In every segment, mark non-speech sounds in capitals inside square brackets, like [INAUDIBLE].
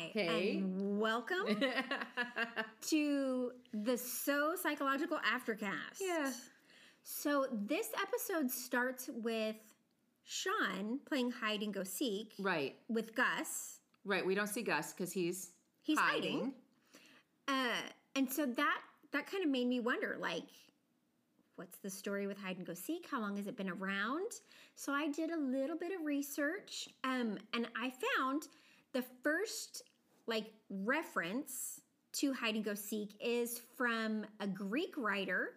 Hi. Hey. And welcome [LAUGHS] to the So Psychological Aftercast. Yeah. So this episode starts with Sean playing hide and go seek Right. with Gus. Right. We don't see Gus because he's He's hiding. Uh, and so that that kind of made me wonder like what's the story with hide and go seek how long has it been around so i did a little bit of research um, and i found the first like reference to hide and go seek is from a greek writer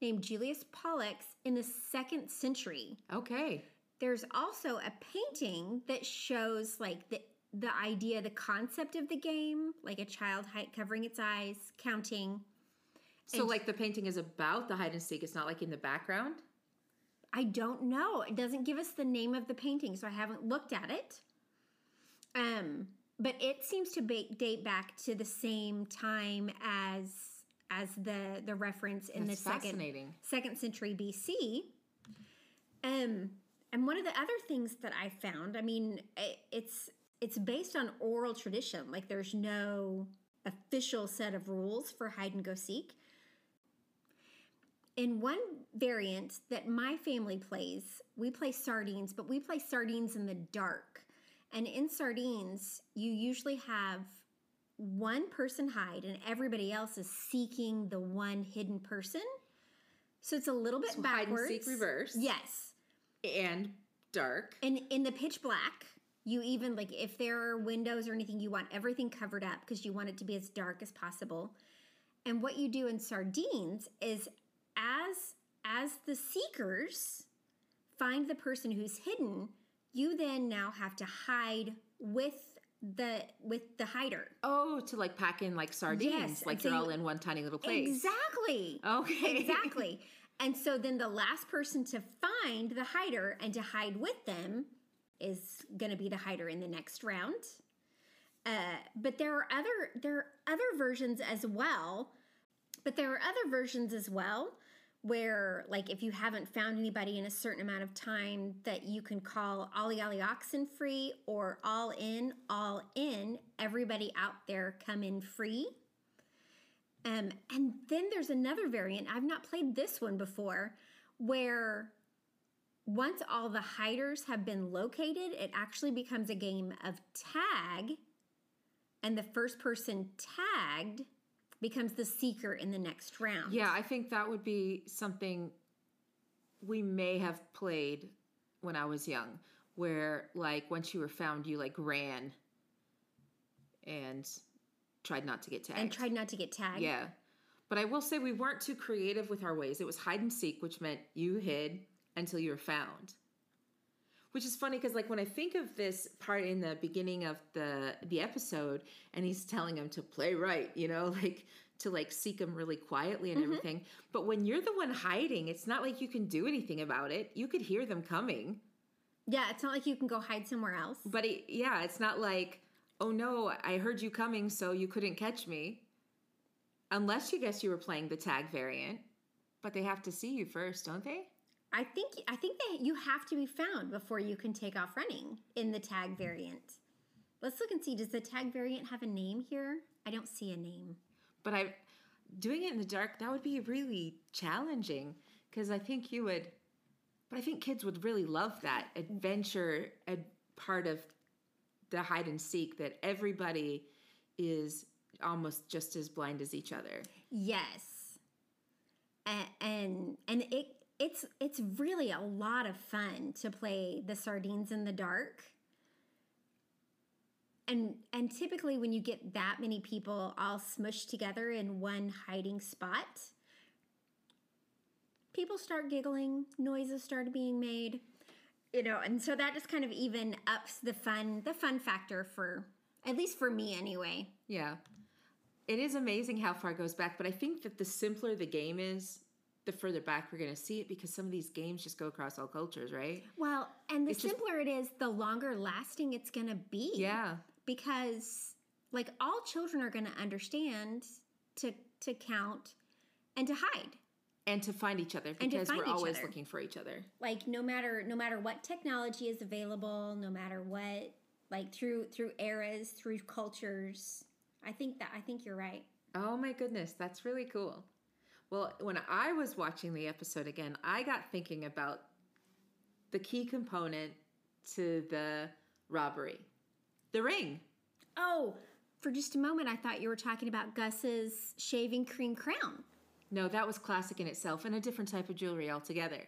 named julius pollux in the second century Okay. there's also a painting that shows like the the idea, the concept of the game, like a child hi- covering its eyes, counting. So, like, the painting is about the hide and seek. It's not like in the background. I don't know. It doesn't give us the name of the painting, so I haven't looked at it. Um, but it seems to ba- date back to the same time as as the the reference in That's the second second century BC. Um, and one of the other things that I found, I mean, i- it's it's based on oral tradition. Like there's no official set of rules for hide and go seek. In one variant that my family plays, we play sardines, but we play sardines in the dark. And in sardines, you usually have one person hide and everybody else is seeking the one hidden person. So it's a little bit So hide and seek reverse. Yes. And dark. And in the pitch black, you even like if there are windows or anything, you want everything covered up because you want it to be as dark as possible. And what you do in sardines is as as the seekers find the person who's hidden, you then now have to hide with the with the hider. Oh, to like pack in like sardines, Yes, like so they're you- all in one tiny little place. Exactly. Okay. Exactly. [LAUGHS] And so then the last person to find the hider and to hide with them is going to be the hider in the next round. Uh, but there are other there are other versions as well. But there are other versions as well where like if you haven't found anybody in a certain amount of time that you can call ollie ollie oxen free or all in all in everybody out there come in free um, and then there's another variant. I've not played this one before, where once all the hiders have been located, it actually becomes a game of tag, and the first person tagged becomes the seeker in the next round. Yeah, I think that would be something we may have played when I was young, where like once you were found, you like ran and tried not to get tagged. And tried not to get tagged. Yeah. But I will say we weren't too creative with our ways. It was hide and seek, which meant you hid until you were found. Which is funny because like when I think of this part in the beginning of the the episode and he's telling him to play right, you know, [LAUGHS] like to like seek him really quietly and mm-hmm. everything. But when you're the one hiding, it's not like you can do anything about it. You could hear them coming. Yeah, it's not like you can go hide somewhere else. But it, yeah, it's not like, oh no, I heard you coming, so you couldn't catch me. Unless you guess you were playing the tag variant, but they have to see you first, don't they? I think I think that you have to be found before you can take off running in the tag variant. Let's look and see. Does the tag variant have a name here? I don't see a name. But I, doing it in the dark, that would be really challenging because I think you would. But I think kids would really love that adventure a part of the hide and seek that everybody is almost just as blind as each other. Yes. And and, and it it's it's really a lot of fun to play the sardines in the dark. And and typically when you get that many people all smushed together in one hiding spot, people start giggling, noises start being made. You know, and so that just kind of even ups the fun the fun factor for at least for me anyway. Yeah. It is amazing how far it goes back, but I think that the simpler the game is, the further back we're going to see it because some of these games just go across all cultures, right? Well, and the It's just- simpler it is, the longer lasting it's going to be. Yeah. Because like all children are going to understand to to count and to hide. And to find each other because we're always other. looking for each other. Like no matter no matter what technology is available, no matter what like through through eras, through cultures. I think that I think you're right. Oh my goodness, that's really cool. Well, when I was watching the episode again, I got thinking about the key component to the robbery the ring. Oh, for just a moment, I thought you were talking about Gus's shaving cream crown, No, that was classic in itself and a different type of jewelry altogether.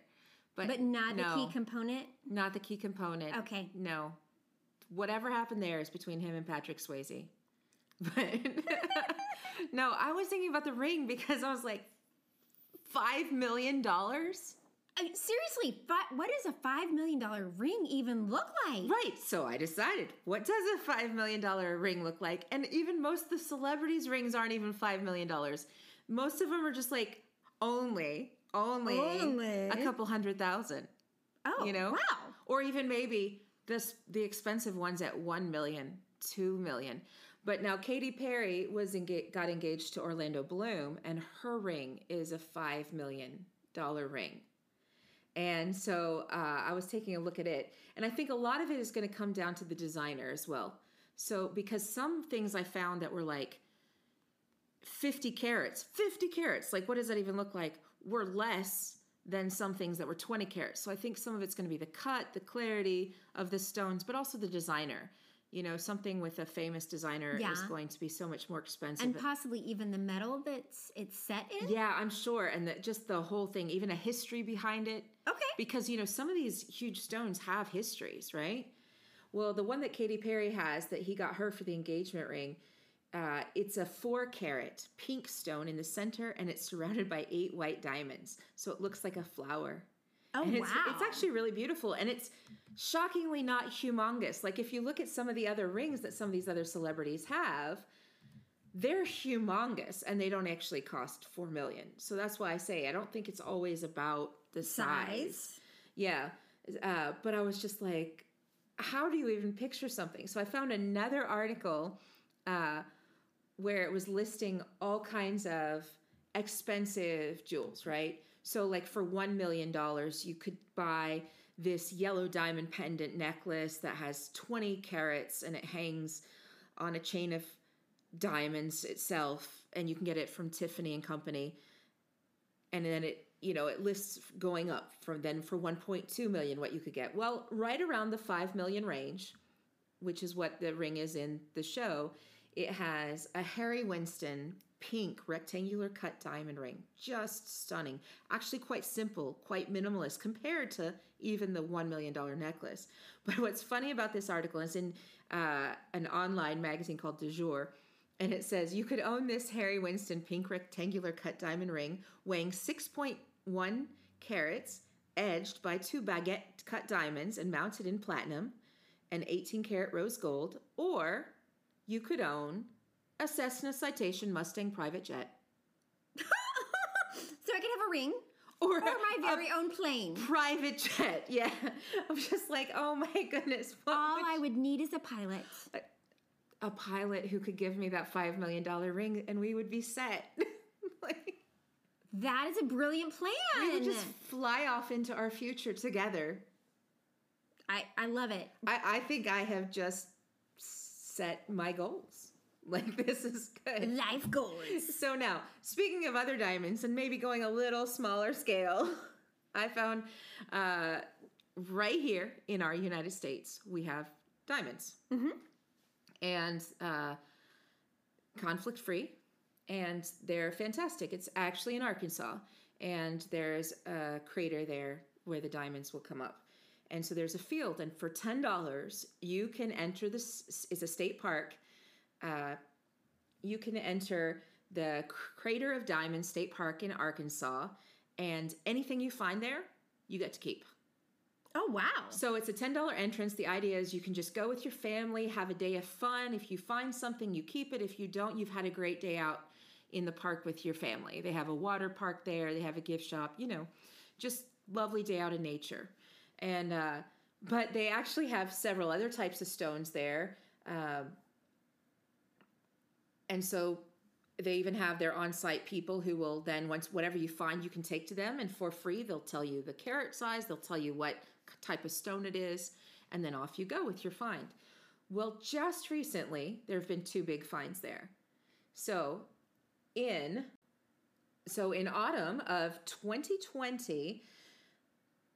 But, but not no, the key component. not the key component. Okay. No. Whatever happened there is between him and Patrick Swayze. [LAUGHS] But [LAUGHS] no, I was thinking about the ring because I was like, $5 million? I seriously, fi- what does a five million dollar ring even look like? Right. So I decided, what does a $5 million ring look like? And even most of the celebrities' rings aren't even $5 million. Most of them are just like only, only, Only. a couple hundred thousand. Oh, you know? wow. Or even maybe this the expensive ones at 1 million, 2 million. But now Katy Perry was got engaged to Orlando Bloom and her ring is a 5 million dollar ring. And so uh, I was taking a look at it, and I think a lot of it is going to come down to the designer as well. So, because some things I found that were like 50 carats, 50 carats, like what does that even look like? Were less than some things that were 20 carats. So, I think some of it's going to be the cut, the clarity of the stones, but also the designer. You know, something with a famous designer is going to be so much more expensive. And possibly even the metal that's it's set in. yeah, I'm sure. And that just the whole thing, even a history behind it Okay. because you know some of these huge stones have histories right well the one that Katy Perry has that he got her for the engagement ring uh, it's a four carat pink stone in the center and it's surrounded by eight white diamonds so it looks like a flower Oh and it's, wow. it's actually really beautiful and it's shockingly not humongous. Like if you look at some of the other rings that some of these other celebrities have they're humongous and they don't actually cost four million. So that's why i say i don't think it's always about the size, size. yeah uh, but i was just like how do you even picture something? So i found another article uh, where it was listing all kinds of expensive jewels right so like for one million dollars you could buy this yellow diamond pendant necklace that has 20 carats and it hangs on a chain of diamonds itself and you can get it from tiffany and company. And then it you know it lists going up from then for 1.2 million what you could get. Well right around the 5 million range which is what the ring is in the show it has a harry winston pink rectangular cut diamond ring. Just stunning. Actually quite simple quite minimalist compared to even the $1 million necklace. [LAUGHS] But what's funny about this article is in uh, an online magazine called du jour and it says you could own this Harry Winston pink rectangular cut diamond ring weighing 6.1 carats, edged by two baguette cut diamonds and mounted in platinum and 18 karat rose gold, or you could own a Cessna Citation Mustang private jet. [LAUGHS] so I could have a ring Or, or my very own plane. private jet. [LAUGHS] Yeah. I'm just like, oh my goodness. All would I would need is a pilot. a pilot who could give me that $5 million ring and we would be set. [LAUGHS] like, That is a brilliant plan. we would just fly off into our future together. I, I love it. I, I think I have just set my goals. [LAUGHS] Like, this is good. Life goals. So, now, speaking of other diamonds and maybe going a little smaller scale, [LAUGHS] I found uh, right here in our United States, we have diamonds. Mhm. And uh, conflict free, and they're fantastic. It's actually in Arkansas, and there's a crater there where the diamonds will come up. And so there's a field, and for ten dollars, you can enter this. It's a state park. Uh, you can enter the Crater of Diamonds State Park in Arkansas, and anything you find there, you get to keep. Oh wow. So it's a $10 entrance. The idea is you can just go with your family, have a day of fun. If you find something, you keep it. If you don't, you've had a great day out in the park with your family. They have a water park there, they have a gift shop, you know, just lovely day out in nature. And, uh, but they actually have several other types of stones there. Um, and so they even have their on-site people who will then once whatever you find you can take to them and for free they'll tell you the carat size they'll tell you what type of stone it is and then off you go with your find Well, just recently, there have been two big finds there. So, in so in autumn of 2020,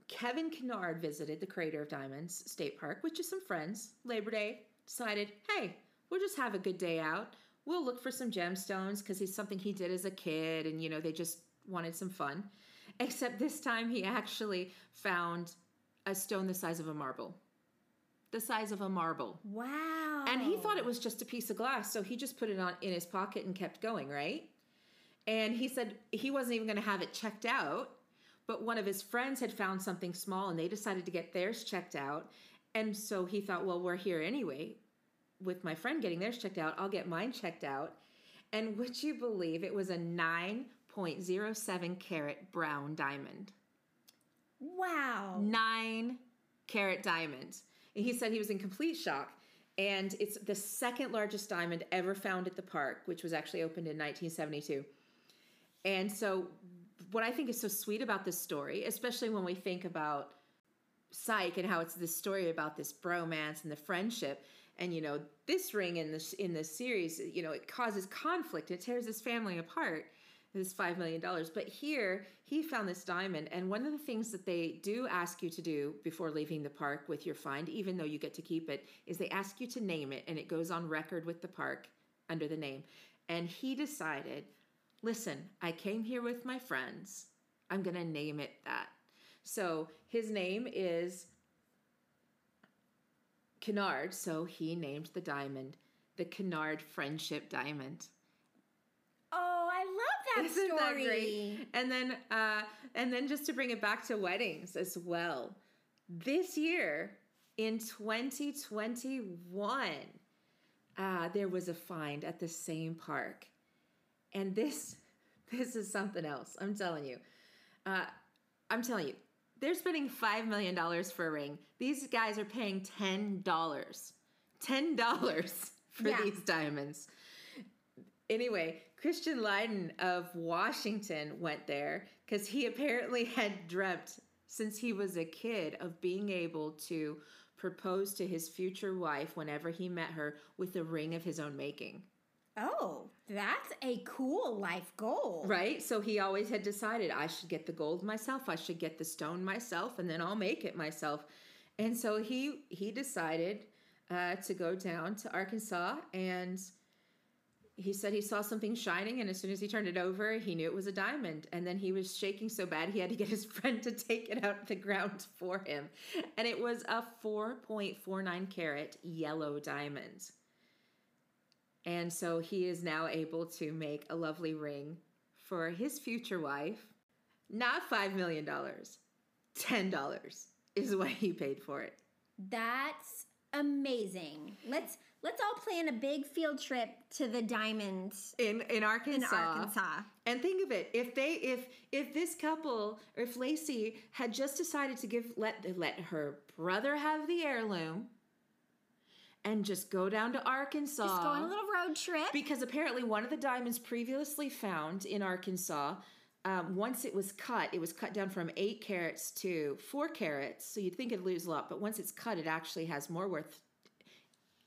Kevin Kinard visited the Crater of Diamonds State Park with just some friends. Labor Day, decided, hey, we'll just have a good day out. We'll look for some gemstones because he's something he did as a kid, and you know they just wanted some fun. [LAUGHS] Except this time he actually found a stone the size of a marble. The size of a marble. Wow. And he thought it was just a piece of glass, so he just put it on in his pocket and kept going, right? And he said he wasn't even going to have it checked out, but one of his friends had found something small and they decided to get theirs checked out. And so he thought, well, we're here anyway. With my friend getting theirs checked out, I'll get mine checked out. And would you believe it was a 9.07 carat brown diamond? Wow. Nine carat diamond. And he said he was in complete shock. And it's the second largest diamond ever found at the park, which was actually opened in 1972. And so, what I think is so sweet about this story, especially when we think about Psych and how it's this story about this bromance and the friendship, and you know, this ring in this in this series, you know, it causes conflict. It tears this family apart. This five million dollars, but here he found this diamond, and one of the things that they do ask you to do before leaving the park with your find, even though you get to keep it, is they ask you to name it, and it goes on record with the park under the name. And he decided listen, I came here with my friends. I'm going to name it that. So his name is Kinard. So he named the diamond the Kinard Friendship Diamond. Oh, I love that Isn't story. that great? And then, uh, and then just to bring it back to weddings as well. This year in 2021, uh, there was a find at the same park and this [LAUGHS] this is something else i'm telling you uh, i'm telling you they're spending $5 million for a ring. These guys are paying $10 $10 [LAUGHS] for Yeah. these diamonds. Anyway christian leiden of washington went there because he apparently [LAUGHS] had dreamt since he was a kid of being able to propose to his future wife whenever he met her with a ring of his own making Oh, that's a cool life goal. Right? So he always had decided I should get the gold myself, I should get the stone myself, and then I'll make it myself. And so he he decided uh, to go down to Arkansas and he said he saw something shining and as soon as he turned it over he knew it was a diamond and then he was shaking so bad he had to get his [LAUGHS] friend to take it out of the ground for him and it was a 4.49 carat yellow diamond and so he is now able to make a lovely ring for his future wife. Not $5 million, $10 is what he paid for it. That's amazing. Let's let's all plan a big field trip to the diamonds In, in Arkansas. in Arkansas. And think of it, if they if if this couple or if Lacey had just decided to give let let her brother have the heirloom and just go down to Arkansas. Just go on a little road trip. because apparently one of the diamonds previously found in Arkansas, um, once it was cut, it was cut down from eight carats to four carats. So you'd think it'd lose a lot, but once it's cut, it actually has more worth.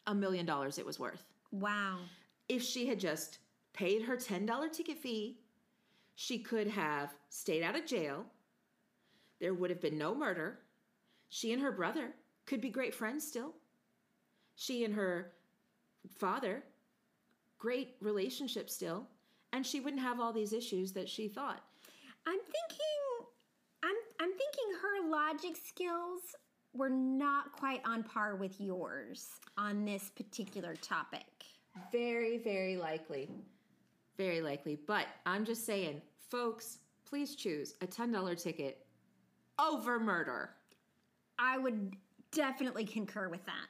A million dollars it was worth. wow. If she had just paid her $10 ticket fee, she could have stayed out of jail. There would have been no murder. She and her brother could be great friends still. She and her father, great relationship still. And she wouldn't have all these issues that she thought. I'm thinking I'm I'm thinking her logic skills were not quite on par with yours on this particular topic. Very, very likely. Very likely. But I'm just saying, folks, please choose a $10 ticket over murder. I would definitely concur with that.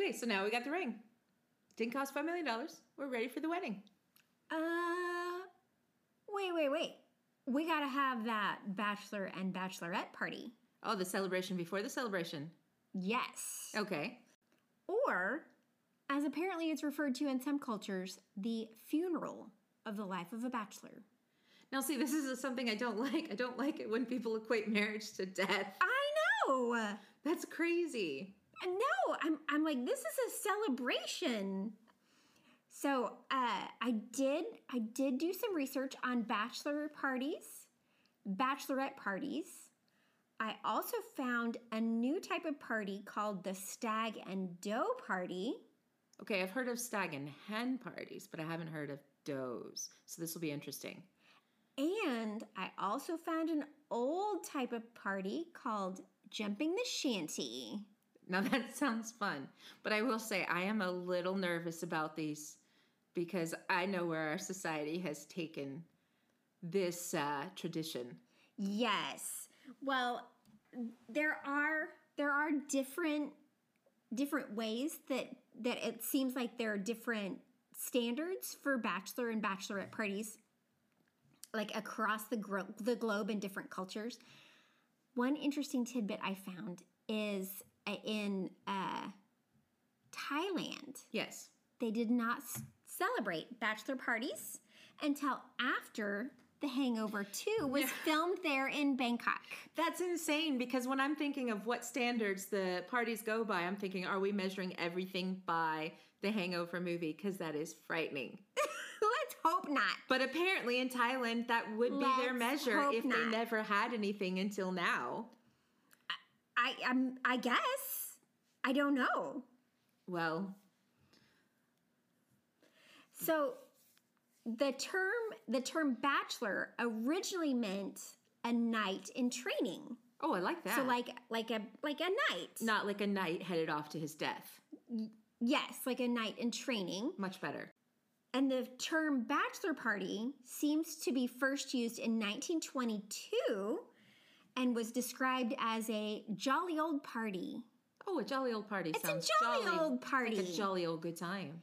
Okay, so now we got the ring. Didn't cost $5 million. We're ready for the wedding. Uh wait, wait, wait. We got to have that bachelor and bachelorette party. Oh, the celebration before the celebration. Yes. Okay. Or as apparently it's referred to in some cultures, the funeral of the life of a bachelor. Now, see, this is something I don't [LAUGHS] like. I don't like it when people equate marriage to death. I know. That's crazy. No, I'm I'm like this is a celebration. So uh, I did I did do some research on bachelor parties, bachelorette parties. I also found a new type of party called the stag and doe party. Okay, I've heard of stag and hen parties, but I haven't heard of does. So this will be interesting. And I also found an old type of party called jumping the shanty. Now [LAUGHS] that sounds fun, but I will say I am a little nervous about these because I know where our society has taken this uh, tradition. Yes. Well, there are there are different different ways that that it seems like there are different standards for bachelor and bachelorette parties like across the gro- the globe in different cultures. One interesting tidbit I found is in uh, Thailand, Yes. they did not s- celebrate bachelor parties until after The Hangover 2 was filmed there in Bangkok. That's insane because when I'm thinking of what standards the parties go by, I'm thinking, are we measuring everything by the Hangover movie? Because that is frightening. [LAUGHS] Let's hope not. But apparently in Thailand, that would be their Let's measure hope if they never had anything until now. I um, I guess I don't know. Well, So the term the term bachelor originally meant a knight in training. oh, I like that. So like like a like a knight. not like a knight headed off to his death. Yes, like a knight in training. Much better. And the term bachelor party seems to be first used in 1922 and was described as a jolly old party. Oh, a jolly old party It's a sounds jolly old Like party. a jolly old good time.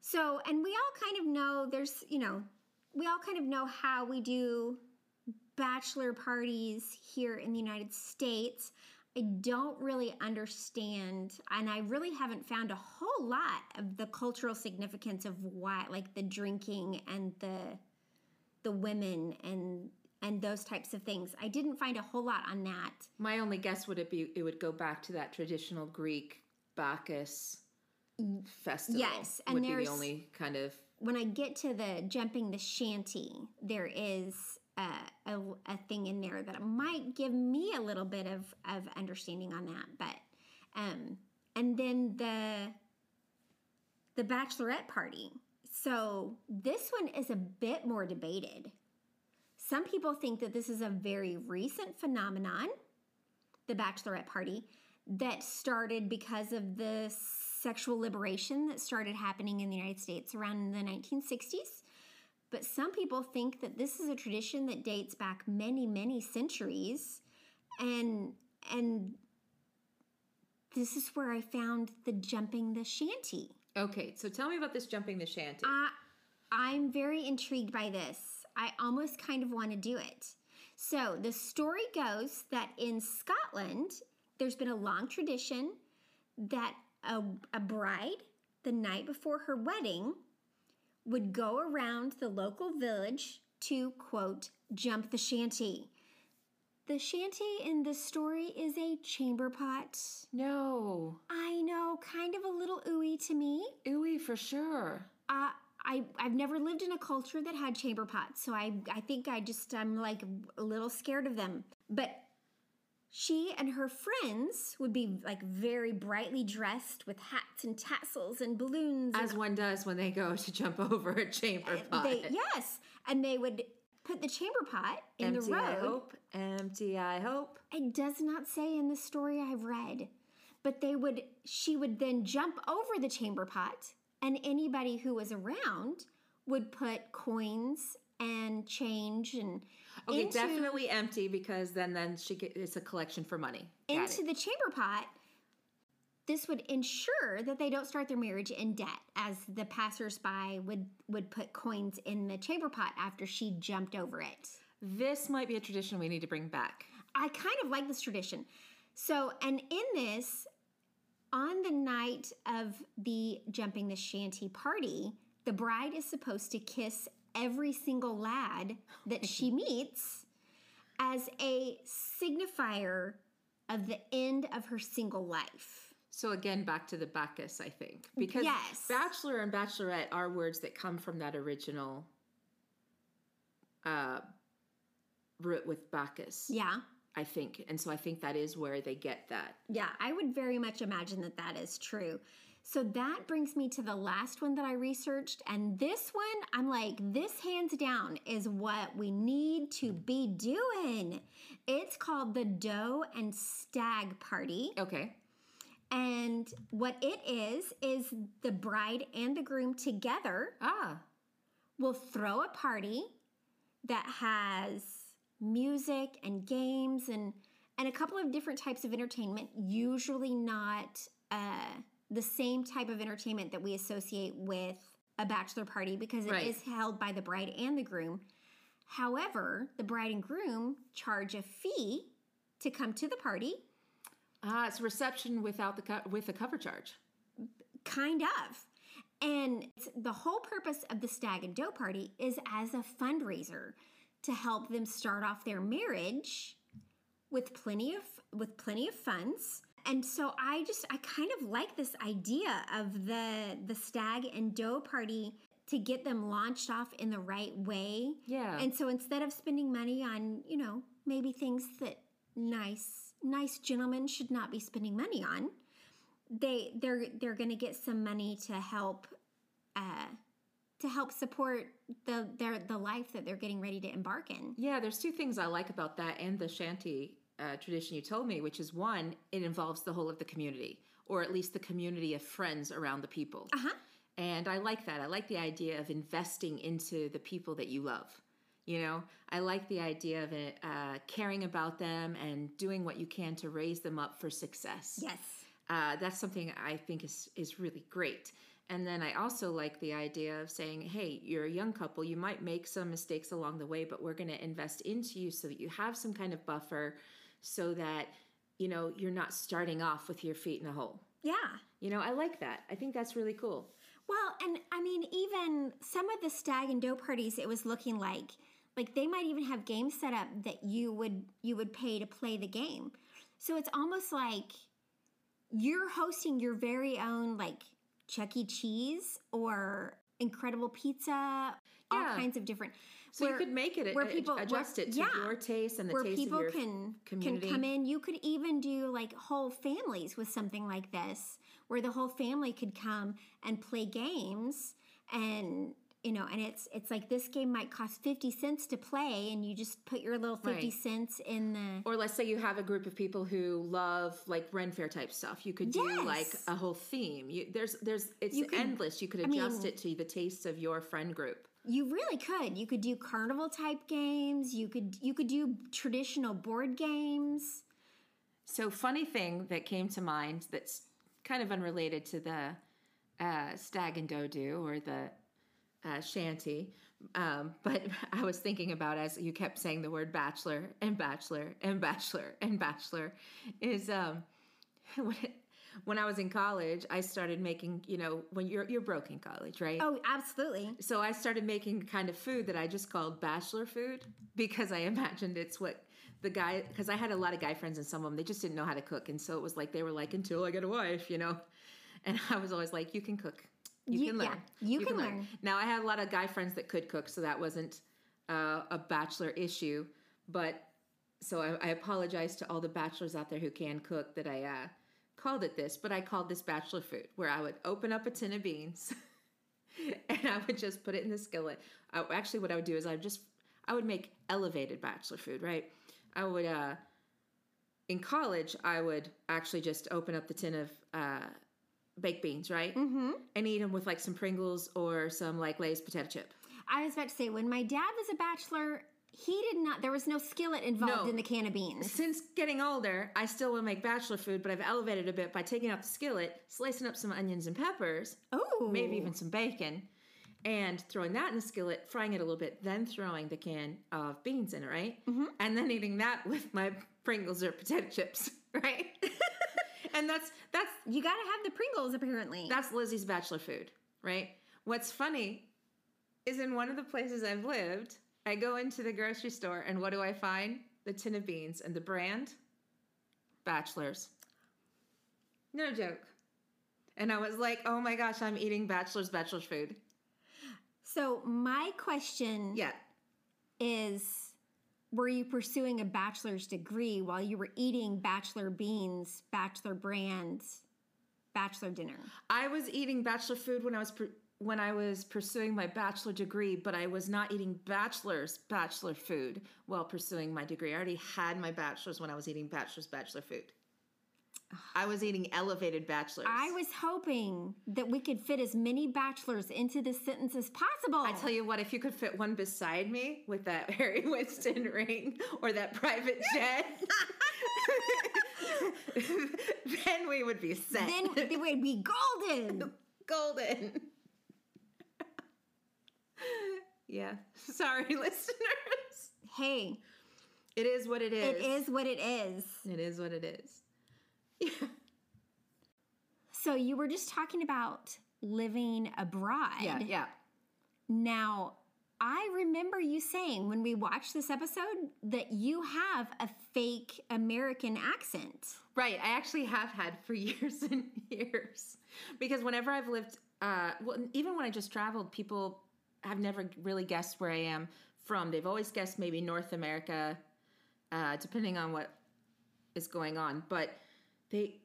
So, and we all kind of know there's, you know, we all kind of know how we do bachelor parties here in the United States. I don't really understand, and I really haven't found a whole lot of the cultural significance of why, like the drinking and the the women and and those types of things. I didn't find a whole lot on that. My only guess would it be it would go back to that traditional Greek Bacchus festival. Yes, and would be the there's- only kind of when I get to the jumping the shanty, there is a, a, a thing in there that might give me a little bit of, of understanding on that. But um, and then the the bachelorette party. So this one is a bit more debated. Some people think that this is a very recent phenomenon, the bachelorette party, that started because of the sexual liberation that started happening in the United States around the 1960s. But some people think that this is a tradition that dates back many, many centuries. And and this is where I found the jumping the shanty. Okay, so tell me about this jumping the shanty. I, I'm very intrigued by this. I almost kind of want to do it. So, the story goes that in Scotland, there's been a long tradition that a, a bride, the night before her wedding, would go around the local village to, quote, jump the shanty. The shanty in this story is a chamber pot. no. I know, kind of a little ooey to me. Ooey for sure. Uh, I I've never lived in a culture that had chamber pots, so I I think I just I'm like a little scared of them. But she and her friends would be like very brightly dressed with hats and tassels and balloons. As one does when they go [LAUGHS] to jump over a chamber pot. they, yes, and they would put the chamber pot in Empty the I hope. Empty I hope. It does not say in the story I've read, but they would she would then jump over the chamber pot and anybody who was around would put coins and change and Okay, into, definitely empty because then then she get, it's a collection for money. Got into it. the chamber pot. This would ensure that they don't start their marriage in debt, as the passersby would would put coins in the chamber pot after she jumped over it. This might be a tradition we need to bring back. I kind of like this tradition. So, and in this, on the night of the jumping the shanty party, the bride is supposed to kiss every single lad that she [LAUGHS] meets as a signifier of the end of her single life. So again, back to the Bacchus, I think, because Yes. bachelor and bachelorette are words that come from that original uh, root with Bacchus. Yeah. I think, and so I think that is where they get that. Yeah, I would very much imagine that that is true. So that brings me to the last one that I researched. And this one, I'm like, this hands down is what we need to be doing. It's called the Doe and Stag Party. Okay. And what it is, is the bride and the groom together Ah, will throw a party that has music and games and and a couple of different types of entertainment usually not uh, the same type of entertainment that we associate with a bachelor party because it is Right. held by the bride and the groom however the bride and groom charge a fee to come to the party ah, it's reception without the co- with a cover charge. kind of and it's- the whole purpose of the stag and doe party is as a fundraiser to help them start off their marriage with plenty of with plenty of funds and so i just i kind of like this idea of the the stag and doe party to get them launched off in the right way Yeah. and so instead of spending money on you know maybe things that nice nice gentlemen should not be spending money on they they're they're going to get some money to help uh to help support the their the life that they're getting ready to embark in. Yeah, there's two things I like about that and the shanty uh, tradition you told me, which is one, it involves the whole of the community, or at least the community of friends around the people. Uh-huh. And I like that. I like the idea of investing into the people that you love. You know, I like the idea of it, uh, caring about them and doing what you can to raise them up for success. Yes. Uh, that's something I think is is really great. And then I also like the idea of saying, hey, you're a young couple, you might make some mistakes along the way, but we're going to invest into you so that you have some kind of buffer so that, you know, you're not starting off with your feet in a hole. Yeah. You know, I like that. I think that's really cool. Well, and I mean even some of the stag and doe parties it was looking like like they might even have games set up that you would you would pay to play the game. So it's almost like you're hosting your very own like Chuck E. Cheese or Incredible Pizza, all kinds of different. So where- you could make it, where uh, people- adjust where- it to yeah. your taste and the where taste people of your can community. can come in. You could even do like whole families with something like this, where the whole family could come and play games, and you know, and it's it's like this game might cost fifty cents to play, and you just put your little fifty Right. cents in the. Or let's say you have a group of people who love like Ren Fair type stuff. You could do like a whole theme. You, there's there's it's You could- endless. You could I adjust mean- it to the tastes of your friend group. You really could. You could do carnival type games. You could you could do traditional board games. So funny thing that came to mind that's kind of unrelated to the uh, stag and doe do or the uh, shanty, um, [LAUGHS] but I was thinking about as you kept saying the word bachelor and bachelor and bachelor and bachelor is um, [LAUGHS] when, when I was in college, I started making you know when you're you're broke in college, right? Oh, absolutely. So I started making kind of food that I just called bachelor food because I [LAUGHS] imagined it's what the guy because I had a lot of guy friends and some of them they just didn't know how to cook and so it was like they were like until I get a wife, you know. And I was always like you can cook. You, You- can learn. yeah, you can learn. Now I had a lot of guy friends that could cook so that wasn't uh, a bachelor issue, but so I, I apologize to all the bachelors out there who can cook that I uh, called it this, but I called this bachelor food where I would open up a tin of beans [LAUGHS] and I would just put it in the skillet. I, actually, what I would do is I would just I would make elevated bachelor food. Right? I would uh, in college I would actually just open up the tin of uh, baked beans, right, Mm-hmm. and eat them with like some Pringles or some like Lay's potato chip. I was about to say when my dad was a bachelor, he did not. There was no skillet involved No. in the can of beans. Since getting older, I still will make bachelor food, but I've elevated a bit by taking out the skillet, slicing up some onions and peppers, Oh, maybe even some bacon, and throwing that in the skillet, frying it a little bit, then throwing the can of beans in it, right? Mm-hmm. And then eating that with my Pringles or potato chips, [LAUGHS] right? [LAUGHS] and that's that's You got to have the Pringles, apparently. that's Lizzie's bachelor food, right? What's funny is in one of the places I've lived. I go into the grocery store and what do I find? The tin of beans and the brand Bachelors. No joke. And I was like, oh my gosh, I'm eating Bachelor's Bachelor's food. So my question Yeah. is were you pursuing a bachelor's degree while you were eating bachelor beans, bachelor brands, bachelor dinner? I was eating bachelor food when I was pur- when I was pursuing my bachelor degree, but I was not eating bachelor's bachelor food while pursuing my degree. I already had my bachelor's when I was eating bachelor's bachelor food. I was eating elevated bachelors. I was hoping that we could fit as many bachelors into this sentence as possible. I tell you what, if you could fit one beside me with that [LAUGHS] Harry Winston ring or that private [LAUGHS] jet, [LAUGHS] then we would be set. then it would be golden. golden. yeah. Sorry, listeners. hey, It is what it is. it is what it is. It is what it is. Yeah. [LAUGHS] So you were just talking about living abroad. Yeah. Yeah. Now, I remember you saying when we watched this episode that you have a fake American accent. Right. I actually have had for [LAUGHS] years and years because whenever I've lived, uh, well, even when I just traveled, people have never really guessed where I am from. They've always guessed maybe North America, uh, depending on what is going on, but they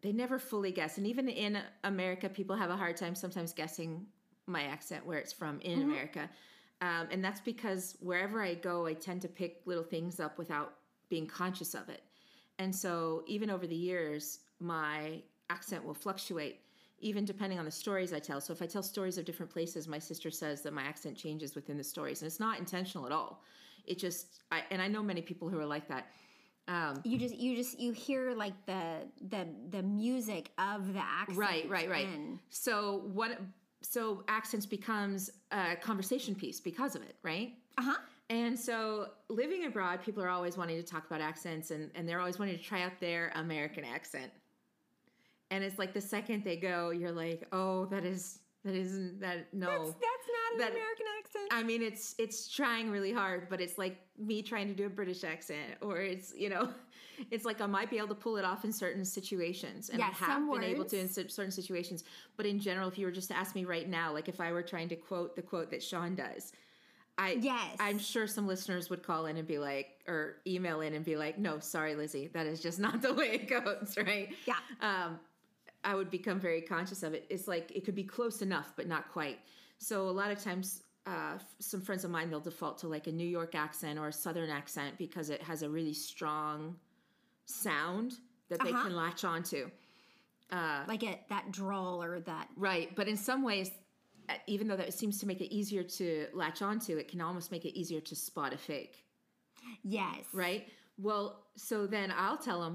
they never fully guess. And even in America, people have a hard time sometimes guessing my accent where it's from in America. Um, and that's because wherever I go, I tend to pick little things up without being conscious of it. And so, even over the years, my accent will fluctuate, even depending on the stories I tell. So, if I tell stories of different places, my sister says that my accent changes within the stories. And it's not intentional at all. It just, I, and I know many people who are like that. Um, You just you just you hear like the the the music of the accent. Right, right, right. and- So what? So accents becomes a conversation piece because of it, right? Uh-huh. And so living abroad, people are always wanting to talk about accents, and and they're always wanting to try out their American accent. And it's like the second they go, you're like, oh, that is that isn't that no. That's, that's not an That- American accent. I mean, it's it's trying really hard, but it's like me trying to do a British accent, or it's you know, [LAUGHS] it's like I might be able to pull it off in certain situations, and I have been able to in certain situations. But in general, if you were just to ask me right now, like if I were trying to quote the quote that Sean does, I Yes. I'm sure some listeners would call in and be like, or email in and be like, no, sorry, Lizzie, that is just [LAUGHS] not the way it goes, right? Yeah. um, I would become very conscious of it. It's like it could be close enough, but not quite. So a lot of times, uh, some friends of mine they'll default to like a New York accent or a Southern accent because it has a really strong sound that they Uh-huh. can latch onto. like it that drawl or that Right, but in some ways, uh, even though that seems to make it easier to latch onto, it can almost make it easier to spot a fake. yes. right? Well, so then I'll tell them,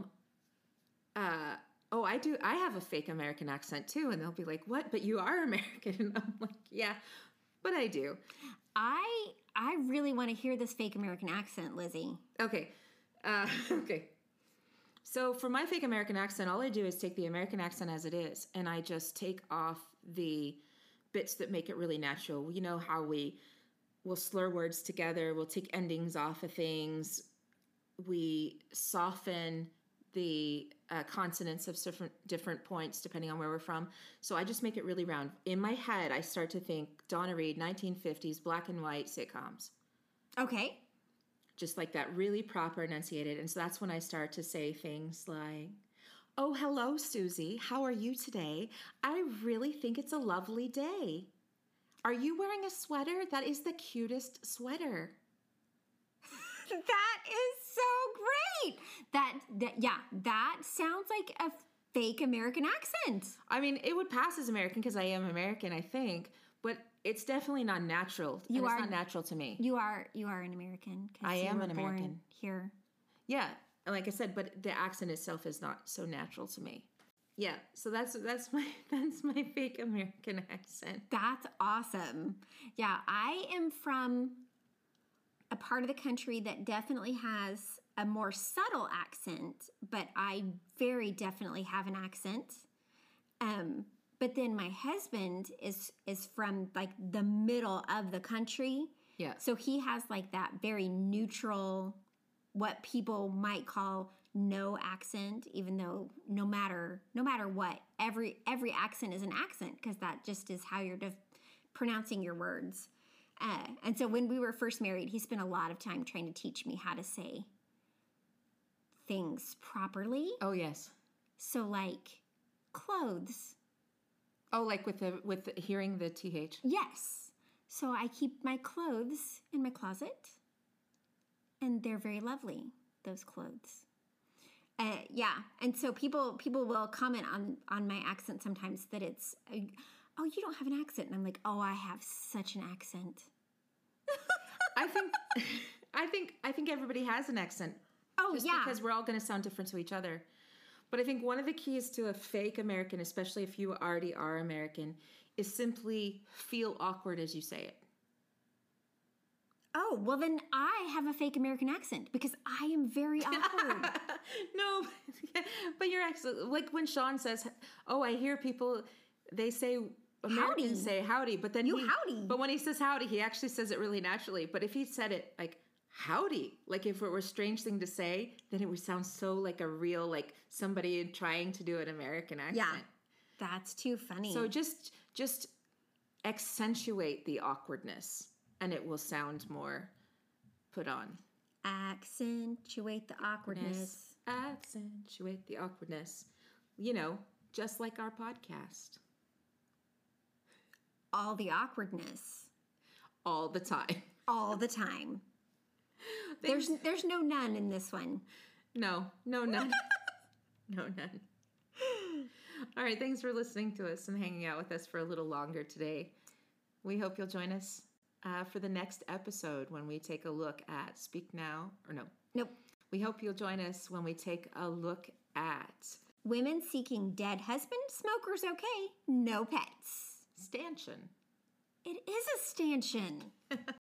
uh, oh, I do, I have a fake American accent too. And they'll be like, what? But you are [LAUGHS] American. And I'm like, yeah, but I do. I I really want to hear this fake American accent, Lizzie. Okay. Uh, [LAUGHS] okay. So for my fake American accent, all I do is take the American accent as it is, and I just take off the bits that make it really natural. You know how we will slur words together, we'll take endings off of things, we soften the uh, consonants of different different points depending on where we're from. So I just make it really round. In my head, I start to think Donna Reed, 1950s black and white sitcoms Okay. just like that, really proper enunciated. And so that's when I start to say things like, Oh, hello, Susie. How are you today? I really think it's a lovely day. Are you wearing a sweater? That is the cutest sweater. [LAUGHS] That is so great. That that yeah, that sounds like a fake American accent. I mean, it would pass as American because I am American, I think, but it's definitely not natural. You it's are- not natural to me. You are you are an American. I am an born American. here. Yeah, like I said, but the accent itself is not so natural to me. Yeah, so that's that's my [LAUGHS] that's my fake American accent. That's awesome. Yeah, I am from a part of the country that definitely has a more subtle accent, but I very definitely have an accent. Um, But then my husband is is from like the middle of the country. Yeah. So he has like that very neutral, what people might call no accent, even though no matter no matter what, every every accent is an accent because that just is how you're def- pronouncing your words. Uh, and so when we were first married, he spent a lot of time trying to teach me how to say things properly. Oh yes. So like clothes, Oh, like with the with the, hearing the th. yes. So I keep my clothes in my closet, and they're very lovely. Those clothes. Uh, yeah, and so people people will comment on on my accent sometimes that it's, uh, oh, you don't have an accent, and I'm like, oh, I have such an accent. I think [LAUGHS] I think I think everybody has an accent. Oh just yeah, because we're all going to sound different to each other. But I think one of the keys to a fake American, especially if you already are American, is simply feel awkward as you say it. oh well then I have a fake American accent because I am very [LAUGHS] awkward. no, [LAUGHS] but your accent, like when Sean says, "Oh, I hear people they say Americans Howdy. say howdy," but then You he, howdy. But when he says howdy, he actually says it really naturally. But if he said it like howdy, like if it were a strange thing to say, then it would sound so like a real like somebody trying to do an American accent. yeah, that's too funny. So just just accentuate the awkwardness and it will sound more put on. accentuate the awkwardness. Accentuate the awkwardness. You know, just like our podcast. All the awkwardness, All the time. all the time. [LAUGHS] There's there's no none in this one. No, no, none. [LAUGHS] no, none. All right, thanks for listening to us and hanging out with us for a little longer today. We hope you'll join us uh, for the next episode when we take a look at Speak Now, or no, Nope. we hope you'll join us when we take a look at Women seeking dead husband, smokers okay, no pets. Stanchion. It is a stanchion. [LAUGHS]